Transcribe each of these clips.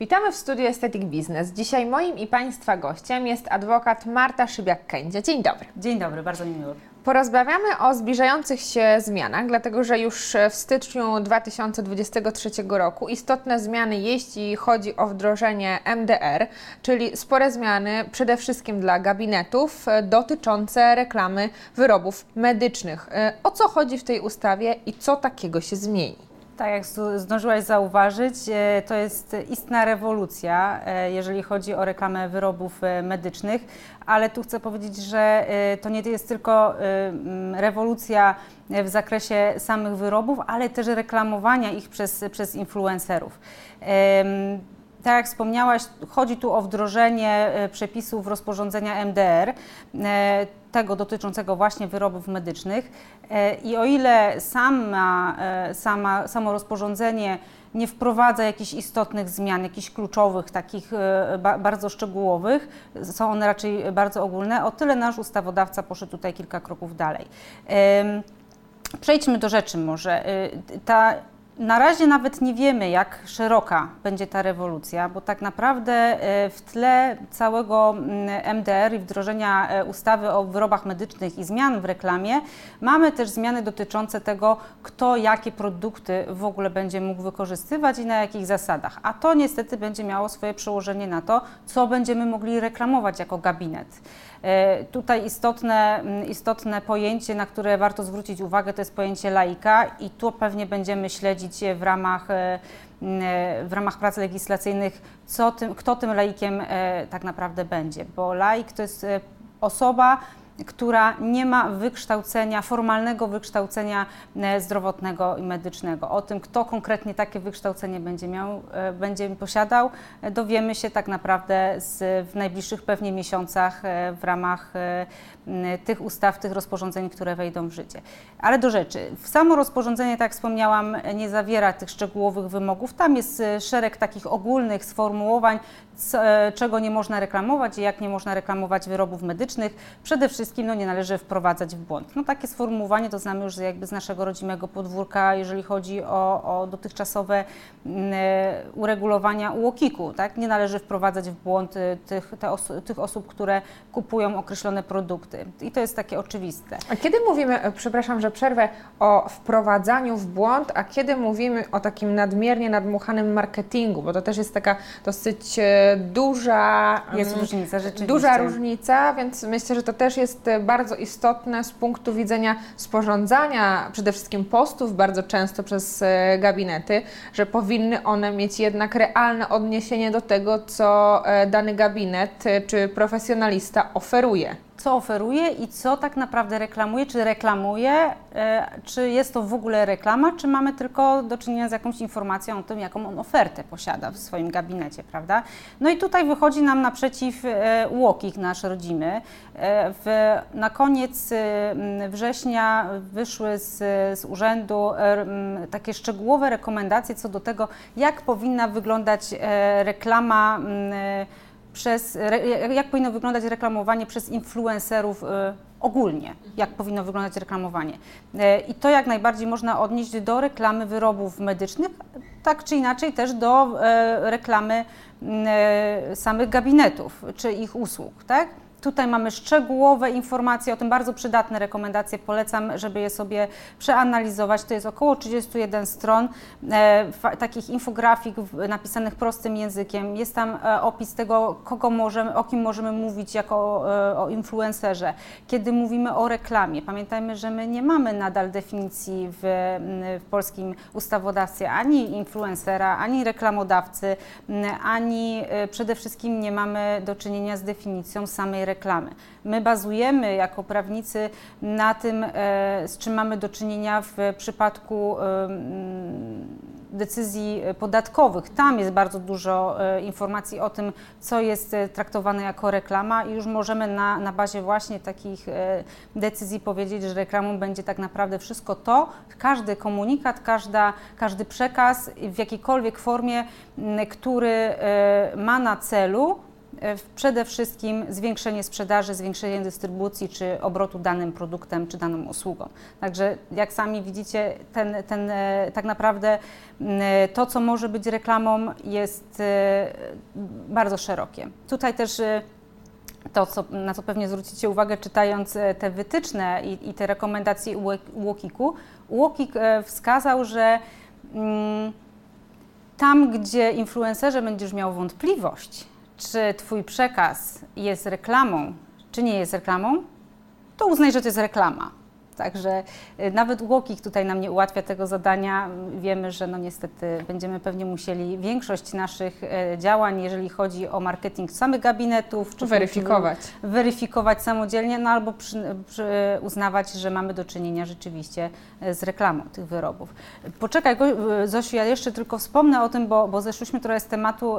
Witamy w studiu Aesthetic Business. Dzisiaj moim i Państwa gościem jest adwokat Marta Szybiak-Kędzia. Dzień dobry. Dzień dobry, bardzo mi miło. Porozmawiamy o zbliżających się zmianach, dlatego że już w styczniu 2023 roku istotne zmiany, jeśli chodzi o wdrożenie MDR, czyli spore zmiany przede wszystkim dla gabinetów dotyczące reklamy wyrobów medycznych. O co chodzi w tej ustawie i co takiego się zmieni? Tak jak zdążyłaś zauważyć, e, to jest istna rewolucja, e, jeżeli chodzi o reklamę wyrobów e, medycznych, ale tu chcę powiedzieć, że to nie jest tylko rewolucja w zakresie samych wyrobów, ale też reklamowania ich przez, przez influencerów. Tak jak wspomniałaś, chodzi tu o wdrożenie przepisów rozporządzenia MDR tego dotyczącego właśnie wyrobów medycznych. E, I o ile sama, e, sama, samo rozporządzenie nie wprowadza jakichś istotnych zmian, jakichś kluczowych, takich e, bardzo szczegółowych, są one raczej bardzo ogólne, o tyle nasz ustawodawca poszedł tutaj kilka kroków dalej. Przejdźmy do rzeczy może. Ta na razie nawet nie wiemy, jak szeroka będzie ta rewolucja, bo tak naprawdę e, w tle całego MDR mm, i wdrożenia e, ustawy o wyrobach medycznych i zmian w reklamie mamy też zmiany dotyczące tego, kto jakie produkty w ogóle będzie mógł wykorzystywać i na jakich zasadach. A to niestety będzie miało swoje przełożenie na to, co będziemy mogli reklamować jako gabinet. E, tutaj istotne, istotne pojęcie, na które warto zwrócić uwagę, to jest pojęcie laika i tu pewnie będziemy śledzić w ramach, e, w ramach prac legislacyjnych, tym, kto tym laikiem e, tak naprawdę będzie, bo laik to jest osoba, która nie ma wykształcenia, formalnego wykształcenia e, zdrowotnego i medycznego. O tym, kto konkretnie takie wykształcenie będzie miał, e, będzie posiadał, e, dowiemy się tak naprawdę z, w najbliższych pewnie miesiącach w ramach tych ustaw, tych rozporządzeń, które wejdą w życie. Ale do rzeczy. Samo rozporządzenie, tak jak wspomniałam, nie zawiera tych szczegółowych wymogów. Tam jest szereg takich ogólnych sformułowań, czego nie można reklamować i jak nie można reklamować wyrobów medycznych. Przede wszystkim no, nie należy wprowadzać w błąd. No, takie sformułowanie to znamy już jakby z naszego rodzimego podwórka, jeżeli chodzi o, o dotychczasowe mm, e, uregulowania UOKiK-u. Tak? Nie należy wprowadzać w błąd y, tych, tych osób, które kupują określone produkty. I to jest takie oczywiste. A kiedy mówimy, e, przepraszam, że przerwę, o wprowadzaniu w błąd, a kiedy mówimy o takim nadmiernie nadmuchanym marketingu, bo to też jest taka dosyć e, duża jest różnica, rzeczywiście. Duża różnica, więc myślę, że to też jest e, bardzo istotne z punktu widzenia sporządzania przede wszystkim postów bardzo często przez e, gabinety, że powinny one mieć jednak realne odniesienie do tego, co e, dany gabinet czy profesjonalista oferuje co oferuje i co tak naprawdę reklamuje, czy reklamuje, e, czy jest to w ogóle reklama, czy mamy tylko do czynienia z jakąś informacją o tym, jaką on ofertę posiada w swoim gabinecie, prawda? No i tutaj wychodzi nam naprzeciw e, UOKiK nasz rodzimy. E, w, na koniec września wyszły z, z urzędu takie szczegółowe rekomendacje co do tego, jak powinna wyglądać reklama przez, jak powinno wyglądać reklamowanie przez influencerów y, ogólnie, jak powinno wyglądać reklamowanie. Y, I to jak najbardziej można odnieść do reklamy wyrobów medycznych, tak czy inaczej też do y, reklamy samych gabinetów czy ich usług, tak? Tutaj mamy szczegółowe informacje, o tym bardzo przydatne rekomendacje. Polecam, żeby je sobie przeanalizować. To jest około 31 stron e, takich infografik napisanych prostym językiem. Jest tam e, opis tego, kogo możemy, o kim możemy mówić jako e, o influencerze. Kiedy mówimy o reklamie, pamiętajmy, że my nie mamy nadal definicji w, w polskim ustawodawstwie ani influencera, ani reklamodawcy, ani e, przede wszystkim nie mamy do czynienia z definicją samej reklamy. My bazujemy jako prawnicy na tym, e, z czym mamy do czynienia w przypadku e, decyzji podatkowych. Tam jest bardzo dużo e, informacji o tym, co jest traktowane jako reklama i już możemy na, na bazie właśnie takich decyzji powiedzieć, że reklamą będzie tak naprawdę wszystko to, każdy komunikat, każda, każdy przekaz w jakiejkolwiek formie, który ma na celu E, przede wszystkim zwiększenie sprzedaży, zwiększenie dystrybucji czy obrotu danym produktem czy daną usługą. Także jak sami widzicie, ten, ten, e, tak naprawdę e, to, co może być reklamą, jest bardzo szerokie. Tutaj też to, co, na co pewnie zwrócicie uwagę, czytając te wytyczne i, i te rekomendacje UOKiK-u, UOKiK wskazał, że mm, tam, gdzie influencerze będziesz miał wątpliwość, czy Twój przekaz jest reklamą, czy nie jest reklamą, to uznaj, że to jest reklama. Także y, nawet UOKiK tutaj nam nie ułatwia tego zadania. Wiemy, że no niestety będziemy pewnie musieli większość naszych y, działań, jeżeli chodzi o marketing samych gabinetów, czy weryfikować. Weryfikować samodzielnie, no albo przy, przy uznawać, że mamy do czynienia rzeczywiście y, z reklamą tych wyrobów. Poczekaj, Zosiu, ja jeszcze tylko wspomnę o tym, bo, bo zeszliśmy trochę z tematu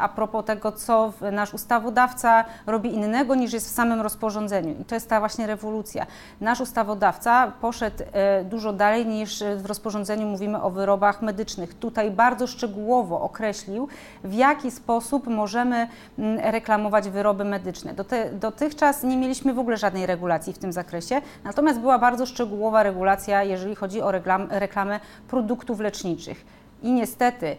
a propos tego, co nasz ustawodawca robi innego niż jest w samym rozporządzeniu. I to jest ta właśnie rewolucja. Nasz ustawodawca ustawodawca poszedł e, dużo dalej niż w rozporządzeniu mówimy o wyrobach medycznych. Tutaj bardzo szczegółowo określił, w jaki sposób możemy mm, reklamować wyroby medyczne. Dotychczas nie mieliśmy w ogóle żadnej regulacji w tym zakresie, natomiast była bardzo szczegółowa regulacja, jeżeli chodzi o reklamę produktów leczniczych. I niestety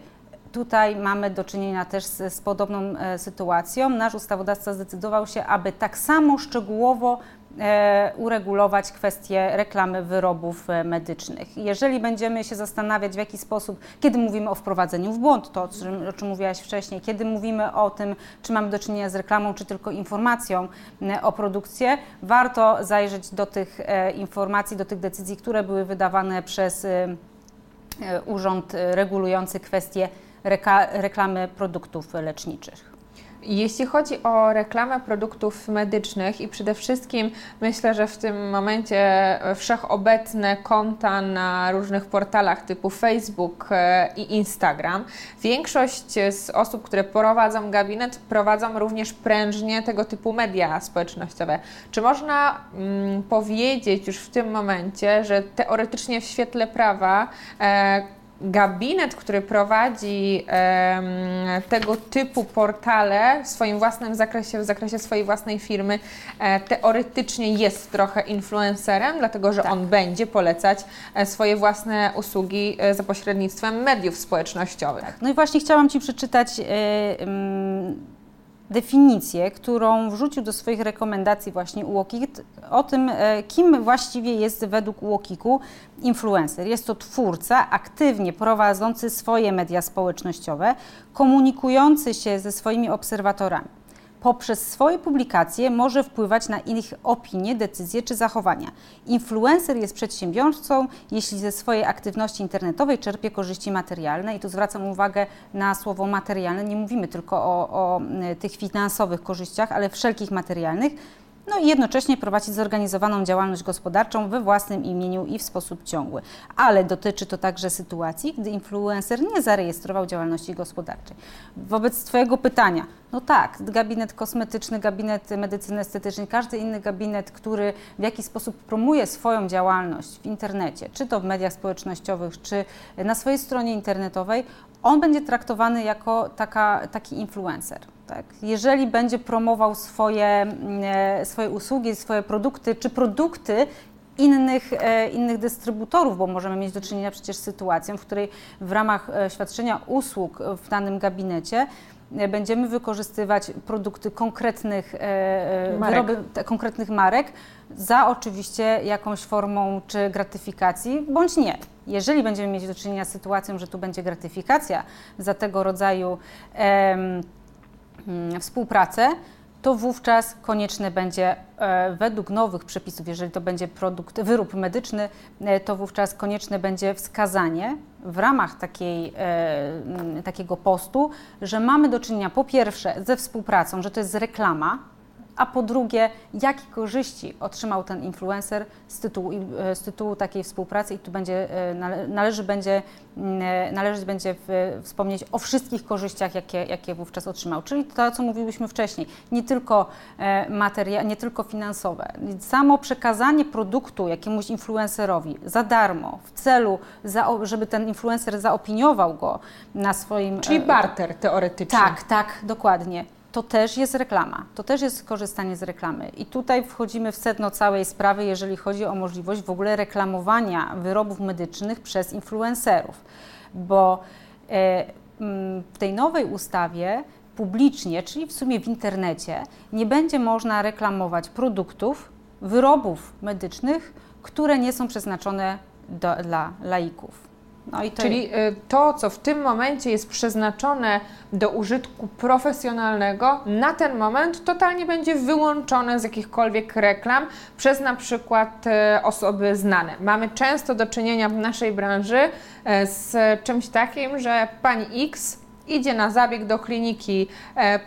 Tutaj mamy do czynienia też z, z, podobną e, sytuacją. Nasz ustawodawca zdecydował się, aby tak samo szczegółowo E, uregulować kwestię reklamy wyrobów e, medycznych. Jeżeli będziemy się zastanawiać, w jaki sposób, kiedy mówimy o wprowadzeniu w błąd, to o czym, o czym mówiłaś wcześniej, kiedy mówimy o tym, czy mamy do czynienia z reklamą, czy tylko informacją e, o produkcji, warto zajrzeć do tych informacji, do tych decyzji, które były wydawane przez Urząd regulujący kwestie reklamy produktów leczniczych. Jeśli chodzi o reklamę produktów medycznych i przede wszystkim myślę, że w tym momencie wszechobecne konta na różnych portalach typu Facebook e, i Instagram, większość z osób, które prowadzą gabinet, prowadzą również prężnie tego typu media społecznościowe. Czy można mm, powiedzieć już w tym momencie, że teoretycznie w świetle prawa e, gabinet, który prowadzi tego typu portale w swoim własnym zakresie, w zakresie swojej własnej firmy, e, teoretycznie jest trochę influencerem, dlatego że tak. on będzie polecać e, swoje własne usługi e, za pośrednictwem mediów społecznościowych. Tak. No i właśnie chciałam Ci przeczytać. Yy definicję, którą wrzucił do swoich rekomendacji właśnie UOKiK o tym, e, kim właściwie jest według UOKiK-u influencer. Jest to twórca aktywnie prowadzący swoje media społecznościowe, komunikujący się ze swoimi obserwatorami poprzez swoje publikacje może wpływać na ich opinie, decyzje czy zachowania. Influencer jest przedsiębiorcą, jeśli ze swojej aktywności internetowej czerpie korzyści materialne. I tu zwracam uwagę na słowo materialne, nie mówimy tylko o, o tych finansowych korzyściach, ale wszelkich materialnych, no i jednocześnie prowadzić zorganizowaną działalność gospodarczą we własnym imieniu i w sposób ciągły. Ale dotyczy to także sytuacji, gdy influencer nie zarejestrował działalności gospodarczej. Wobec Twojego pytania, no tak, gabinet kosmetyczny, gabinet medycyny estetycznej, każdy inny gabinet, który w jakiś sposób promuje swoją działalność w internecie, czy to w mediach społecznościowych, czy na swojej stronie internetowej, on będzie traktowany jako taka, taki influencer. Tak? Jeżeli będzie promował swoje, mm, e, swoje usługi, swoje produkty, czy produkty innych, e, innych dystrybutorów, bo możemy mieć do czynienia przecież z sytuacją, w której w ramach e, świadczenia usług w danym gabinecie będziemy wykorzystywać produkty konkretnych, marek. wyroby konkretnych marek za oczywiście jakąś formą czy gratyfikacji, bądź nie. Jeżeli będziemy mieć do czynienia z sytuacją, że tu będzie gratyfikacja za tego rodzaju em, współpracę, to wówczas konieczne będzie e, według nowych przepisów, jeżeli to będzie produkt, wyrób medyczny, e, to wówczas konieczne będzie wskazanie w ramach takiej, e, takiego postu, że mamy do czynienia po pierwsze ze współpracą, że to jest reklama, a po drugie, jakie korzyści otrzymał ten influencer z tytułu, e, z tytułu takiej współpracy i tu będzie, e, należy będzie, mm, e, należeć będzie wspomnieć o wszystkich korzyściach, jakie, jakie wówczas otrzymał. Czyli to, co mówiłyśmy wcześniej, nie tylko materia, nie tylko finansowe. Samo przekazanie produktu jakiemuś influencerowi za darmo, w celu, żeby ten influencer zaopiniował go na swoim... Czyli barter teoretycznie. Tak, tak, dokładnie to też jest reklama, to też jest korzystanie z reklamy. I tutaj wchodzimy w sedno całej sprawy, jeżeli chodzi o możliwość w ogóle reklamowania wyrobów medycznych przez influencerów, bo e, mm, w tej nowej ustawie publicznie, czyli w sumie w internecie, nie będzie można reklamować produktów, wyrobów medycznych, które nie są przeznaczone do, dla laików. No i to Czyli y, to, co w tym momencie jest przeznaczone do użytku profesjonalnego, na ten moment totalnie będzie wyłączone z jakichkolwiek reklam przez na przykład y, osoby znane. Mamy często do czynienia w naszej branży y, z czymś takim, że pani X idzie na zabieg do kliniki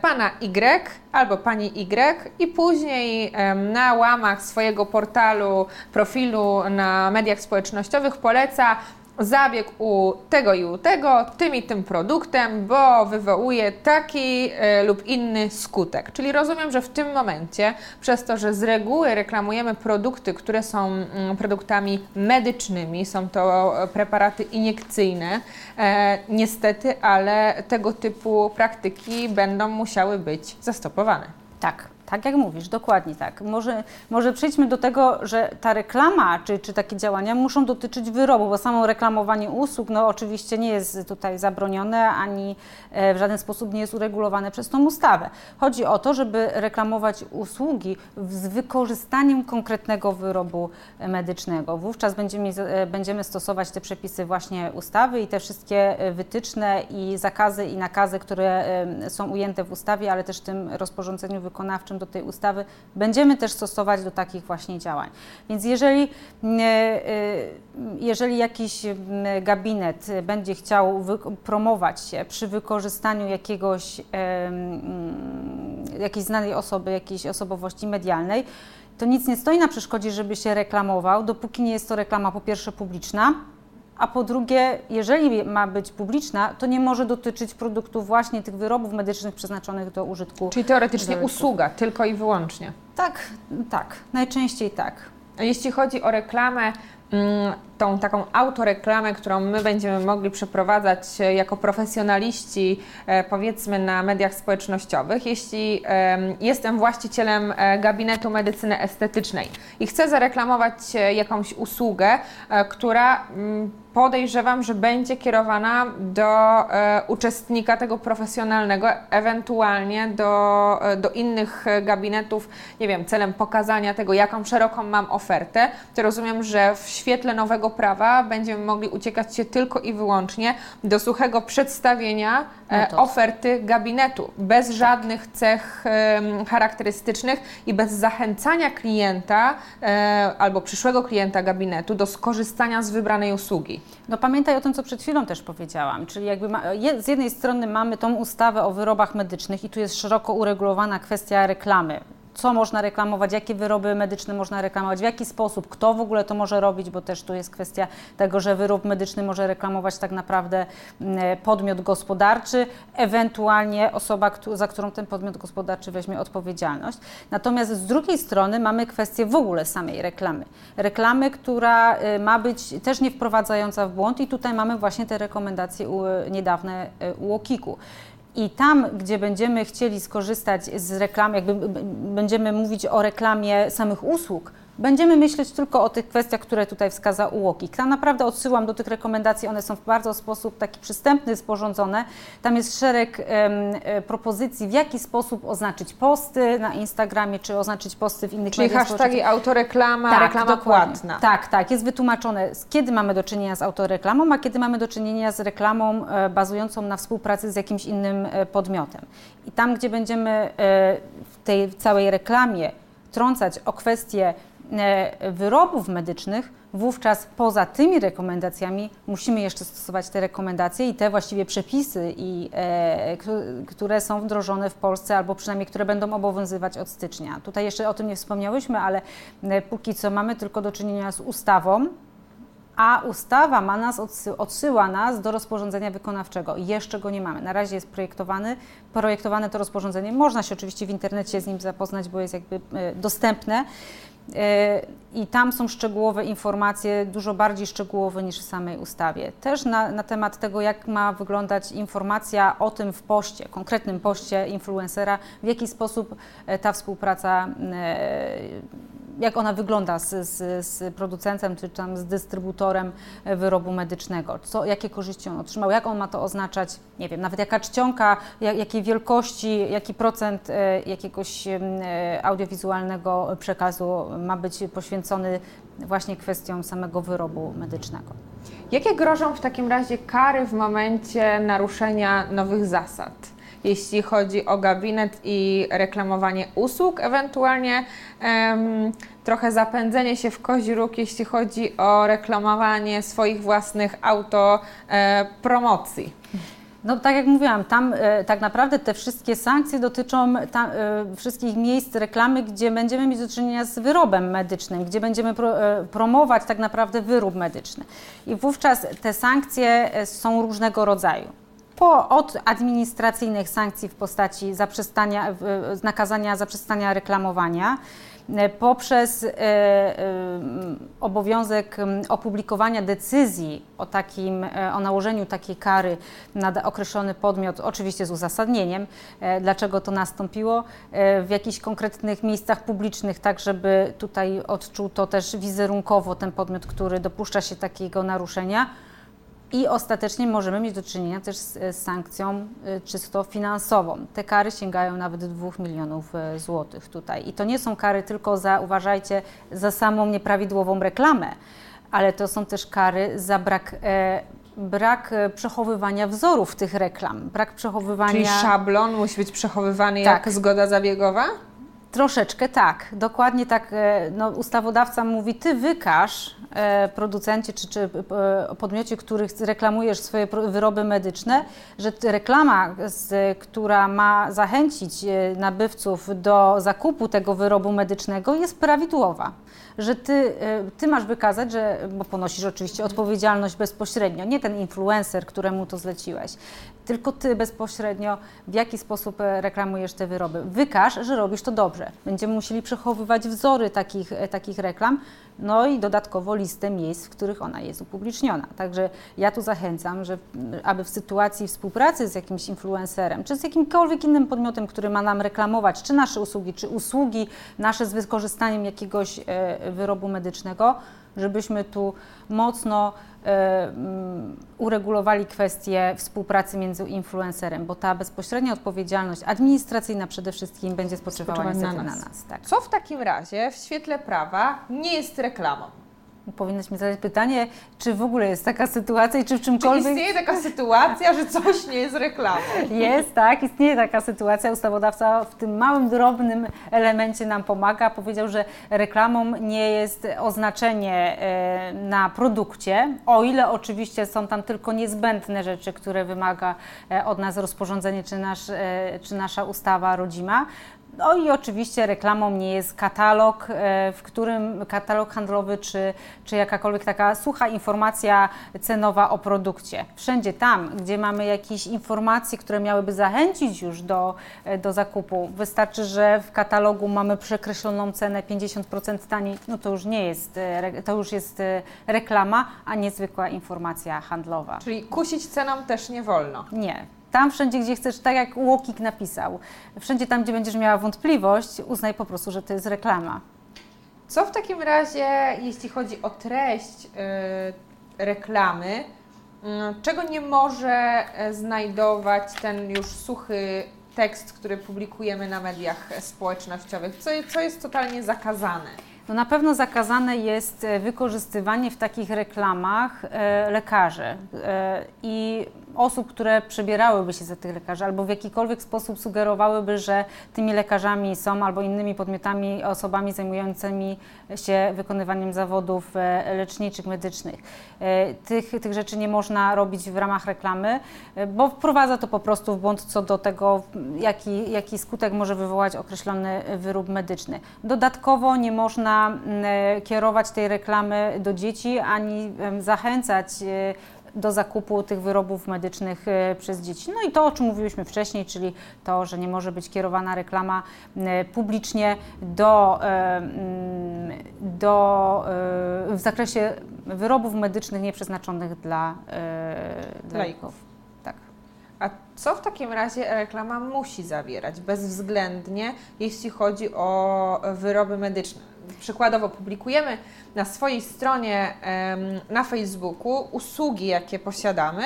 pana Y albo pani Y i później na łamach swojego portalu, profilu na mediach społecznościowych poleca zabieg u tego i u tego, tym i tym produktem, bo wywołuje taki y, lub inny skutek. Czyli rozumiem, że w tym momencie, przez to, że z reguły reklamujemy produkty, które są y, produktami medycznymi, są to preparaty iniekcyjne, e, niestety, ale tego typu praktyki będą musiały być zastopowane. Tak. Tak jak mówisz, dokładnie tak. Może, może przejdźmy do tego, że ta reklama czy, czy takie działania muszą dotyczyć wyrobu, bo samo reklamowanie usług no, oczywiście nie jest tutaj zabronione ani e, w żaden sposób nie jest uregulowane przez tą ustawę. Chodzi o to, żeby reklamować usługi z wykorzystaniem konkretnego wyrobu medycznego. Wówczas będziemy, e, będziemy stosować te przepisy właśnie ustawy i te wszystkie e, wytyczne i zakazy i nakazy, które są ujęte w ustawie, ale też w tym rozporządzeniu wykonawczym do tej ustawy, będziemy też stosować do takich właśnie działań. Więc jeżeli, e, e, jeżeli jakiś gabinet będzie chciał promować się przy wykorzystaniu jakiegoś, jakiejś znanej osoby, jakiejś osobowości medialnej, to nic nie stoi na przeszkodzie, żeby się reklamował, dopóki nie jest to reklama po pierwsze publiczna, a po drugie, jeżeli ma być publiczna, to nie może dotyczyć produktów właśnie tych wyrobów medycznych przeznaczonych do użytku. Czyli teoretycznie usługa, tylko i wyłącznie. Tak, tak, najczęściej tak. Jeśli chodzi o reklamę, mm, tą taką autoreklamę, którą my będziemy mogli przeprowadzać e, jako profesjonaliści, e, powiedzmy na mediach społecznościowych, jeśli jestem właścicielem e, gabinetu medycyny estetycznej i chcę zareklamować jakąś usługę, która mm, podejrzewam, że będzie kierowana do uczestnika tego profesjonalnego, ewentualnie do, do innych gabinetów, nie wiem, celem pokazania tego, jaką szeroką mam ofertę, to rozumiem, że w świetle nowego prawa będziemy mogli uciekać się tylko i wyłącznie do suchego przedstawienia e, oferty gabinetu, bez żadnych cech charakterystycznych i bez zachęcania klienta e, albo przyszłego klienta gabinetu do skorzystania z wybranej usługi. No pamiętaj o tym, co przed chwilą też powiedziałam, czyli jakby ma, z jednej strony mamy tą ustawę o wyrobach medycznych i tu jest szeroko uregulowana kwestia reklamy co można reklamować, jakie wyroby medyczne można reklamować, w jaki sposób, kto w ogóle to może robić, bo też tu jest kwestia tego, że wyrób medyczny może reklamować tak naprawdę mm, podmiot gospodarczy, ewentualnie osoba, za którą ten podmiot gospodarczy weźmie odpowiedzialność. Natomiast z drugiej strony mamy kwestię w ogóle samej reklamy. Reklamy, która y, ma być też nie wprowadzająca w błąd i tutaj mamy właśnie te rekomendacje niedawne y, UOKiK-u. I tam, gdzie będziemy chcieli skorzystać z reklamy, jakby będziemy mówić o reklamie samych usług, Będziemy myśleć tylko o tych kwestiach, które tutaj wskazał UOKiK. Tam naprawdę odsyłam do tych rekomendacji, one są w bardzo sposób taki przystępny sporządzone. Tam jest szereg e, propozycji, w jaki sposób oznaczyć posty na Instagramie, czy oznaczyć posty w innych Czyli mediach hashtagi autoreklama, tak, reklama dokładnie. płatna. Tak, tak, jest wytłumaczone, kiedy mamy do czynienia z autoreklamą, a kiedy mamy do czynienia z reklamą e, bazującą na współpracy z jakimś innym e, podmiotem. I tam, gdzie będziemy e, w tej całej reklamie trącać o kwestie wyrobów medycznych, wówczas poza tymi rekomendacjami musimy jeszcze stosować te rekomendacje i te właściwie przepisy, i, e, które są wdrożone w Polsce, albo przynajmniej które będą obowiązywać od stycznia. Tutaj jeszcze o tym nie wspomniałyśmy, ale e, póki co mamy tylko do czynienia z ustawą, a ustawa ma nas, odsy odsyła nas do rozporządzenia wykonawczego. Jeszcze go nie mamy. Na razie jest projektowany, projektowane to rozporządzenie. Można się oczywiście w internecie z nim zapoznać, bo jest jakby e, dostępne. I tam są szczegółowe informacje, dużo bardziej szczegółowe niż w samej ustawie. Też na, na, temat tego, jak ma wyglądać informacja o tym w poście, konkretnym poście influencera, w jaki sposób ta współpraca jak ona wygląda z, z, z, producentem czy tam z dystrybutorem wyrobu medycznego, co, jakie korzyści on otrzymał, jak on ma to oznaczać, nie wiem, nawet jaka czcionka, jak, jakiej wielkości, jaki procent e, jakiegoś e, audiowizualnego przekazu ma być poświęcony właśnie kwestiom samego wyrobu medycznego. Jakie grożą w takim razie kary w momencie naruszenia nowych zasad? Jeśli chodzi o gabinet i reklamowanie usług, ewentualnie trochę zapędzenie się w kozi róg, jeśli chodzi o reklamowanie swoich własnych autopromocji. E, no tak jak mówiłam, tam e, tak naprawdę te wszystkie sankcje dotyczą e, wszystkich miejsc reklamy, gdzie będziemy mieć do czynienia z wyrobem medycznym, gdzie będziemy pro, e, promować tak naprawdę wyrób medyczny. I wówczas te sankcje e, są różnego rodzaju po, od administracyjnych sankcji w postaci zaprzestania, nakazania zaprzestania reklamowania, e, poprzez e, e, obowiązek opublikowania decyzji o, takim, o nałożeniu takiej kary na określony podmiot, oczywiście z uzasadnieniem, dlaczego to nastąpiło, w jakichś konkretnych miejscach publicznych, tak żeby tutaj odczuł to też wizerunkowo ten podmiot, który dopuszcza się takiego naruszenia i ostatecznie możemy mieć do czynienia też z, sankcją y, czysto finansową. Te kary sięgają nawet 2 milionów y, złotych tutaj. I to nie są kary tylko za, uważajcie, za samą nieprawidłową reklamę, ale to są też kary za brak e, brak e, przechowywania wzorów tych reklam, brak przechowywania... Czyli szablon musi być przechowywany tak. jak zgoda zabiegowa? Troszeczkę tak, dokładnie tak. E, no, ustawodawca mówi, ty wykaż E, producencie czy, czy e, podmiocie, których reklamujesz swoje wyroby medyczne, że reklama, która ma zachęcić nabywców do zakupu tego wyrobu medycznego jest prawidłowa że ty, ty masz wykazać, że, bo ponosisz oczywiście odpowiedzialność bezpośrednio, nie ten influencer, któremu to zleciłeś, tylko ty bezpośrednio w jaki sposób reklamujesz te wyroby. Wykaż, że robisz to dobrze. Będziemy musieli przechowywać wzory takich, takich reklam, no i dodatkowo listę miejsc, w których ona jest upubliczniona. Także ja tu zachęcam, że aby w sytuacji współpracy z jakimś influencerem, czy z jakimkolwiek innym podmiotem, który ma nam reklamować, czy nasze usługi, czy usługi nasze z wykorzystaniem jakiegoś e, wyrobu medycznego, żebyśmy tu mocno e, uregulowali kwestię współpracy między influencerem, bo ta bezpośrednia odpowiedzialność administracyjna przede wszystkim będzie spoczywała na nas. Na nas tak. Co w takim razie w świetle prawa nie jest reklamą? Powinnaś mi zadać pytanie, czy w ogóle jest taka sytuacja i czy w czymkolwiek... Czy istnieje taka sytuacja, że coś nie jest reklamą? Jest, tak, istnieje taka sytuacja. Ustawodawca w tym małym, drobnym elemencie nam pomaga. Powiedział, że reklamą nie jest oznaczenie e, na produkcie, o ile oczywiście są tam tylko niezbędne rzeczy, które wymaga e, od nas rozporządzenie czy, nasz, e, czy nasza ustawa rodzima. No i oczywiście reklamą nie jest katalog, e, w którym katalog handlowy czy, czy jakakolwiek taka sucha informacja cenowa o produkcie. Wszędzie tam, gdzie mamy jakieś informacje, które miałyby zachęcić już do, e, do zakupu, wystarczy, że w katalogu mamy przekreśloną cenę 50% taniej, no to już nie jest, e, to już jest reklama, a nie zwykła informacja handlowa. Czyli kusić ceną też nie wolno? Nie. Tam wszędzie, gdzie chcesz, tak jak Łokik napisał, wszędzie tam, gdzie będziesz miała wątpliwość, uznaj po prostu, że to jest reklama. Co w takim razie, jeśli chodzi o treść yy, reklamy, yy, czego nie może y, znajdować ten już suchy tekst, który publikujemy na mediach społecznościowych? Co, co jest totalnie zakazane? No na pewno zakazane jest e, wykorzystywanie w takich reklamach e, lekarzy e, i osób, które przebierałyby się za tych lekarzy albo w jakikolwiek sposób sugerowałyby, że tymi lekarzami są albo innymi podmiotami, osobami zajmującymi się wykonywaniem zawodów e, leczniczych, medycznych. E, tych, tych rzeczy nie można robić w ramach reklamy, e, bo wprowadza to po prostu w błąd co do tego, jaki, jaki skutek może wywołać określony wyrób medyczny. Dodatkowo nie można kierować tej reklamy do dzieci ani zachęcać do zakupu tych wyrobów medycznych e, przez dzieci. No i to, o czym mówiłyśmy wcześniej, czyli to, że nie może być kierowana reklama e, publicznie do, e, mm, do, w zakresie wyrobów medycznych nieprzeznaczonych dla, dla Laików. Tak. A co w takim razie reklama musi zawierać bezwzględnie, jeśli chodzi o wyroby medyczne? Przykładowo publikujemy na swojej stronie na Facebooku usługi, jakie posiadamy,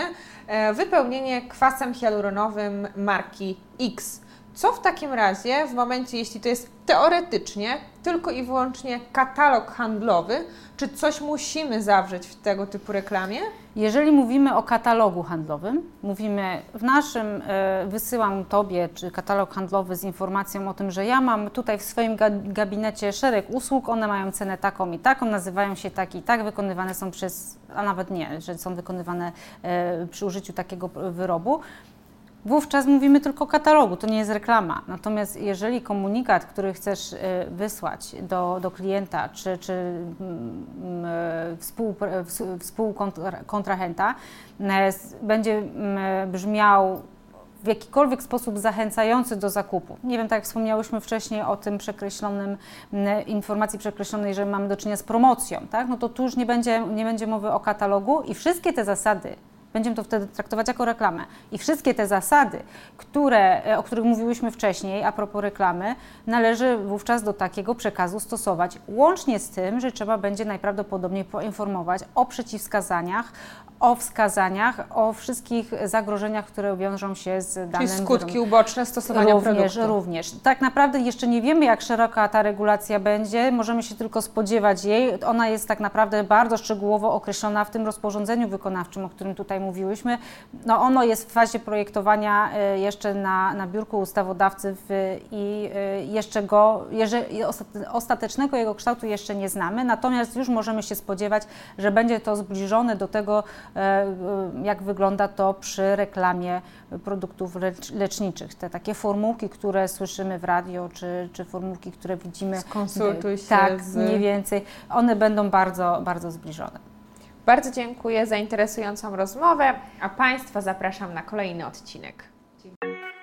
e, wypełnienie kwasem hialuronowym marki X. Co w takim razie, w momencie, jeśli to jest teoretycznie tylko i wyłącznie katalog handlowy, czy coś musimy zawrzeć w tego typu reklamie? Jeżeli mówimy o katalogu handlowym, mówimy w naszym, e, wysyłam Tobie czy katalog handlowy z informacją o tym, że ja mam tutaj w swoim gabinecie szereg usług, one mają cenę taką i taką, nazywają się tak i tak, wykonywane są przez, a nawet nie, że są wykonywane e, przy użyciu takiego wyrobu, wówczas mówimy tylko o katalogu, to nie jest reklama. Natomiast jeżeli komunikat, który chcesz y, wysłać do, do klienta czy, czy mm, y, współ, współkontrahenta y, będzie brzmiał w jakikolwiek sposób zachęcający do zakupu. Nie wiem, tak jak wspomniałyśmy wcześniej o tym przekreślonym, informacji przekreślonej, że mamy do czynienia z promocją, tak? no to tu już nie będzie, nie będzie mowy o katalogu i wszystkie te zasady Będziemy to wtedy traktować jako reklamę. I wszystkie te zasady, które, e, o których mówiłyśmy wcześniej, a propos reklamy, należy wówczas do takiego przekazu stosować. Łącznie z tym, że trzeba będzie najprawdopodobniej poinformować o przeciwwskazaniach, o wskazaniach, o wszystkich zagrożeniach, które wiążą się z danym Czyli skutki uboczne stosowania również, produktu. Również. Tak naprawdę jeszcze nie wiemy, jak szeroka ta regulacja będzie, możemy się tylko spodziewać jej. Ona jest tak naprawdę bardzo szczegółowo określona w tym rozporządzeniu wykonawczym, o którym tutaj mówiłyśmy. No ono jest w fazie projektowania e, jeszcze na, na biurku ustawodawcy w, i e, jeszcze go, jeżeli, ostatecznego jego kształtu jeszcze nie znamy, natomiast już możemy się spodziewać, że będzie to zbliżone do tego, jak wygląda to przy reklamie produktów leczniczych. Te takie formułki, które słyszymy w radio, czy, czy formułki, które widzimy. Skonsultuj się. Tak, z... mniej więcej. One będą bardzo, bardzo zbliżone. Bardzo dziękuję za interesującą rozmowę, a Państwa zapraszam na kolejny odcinek. Dziękuję.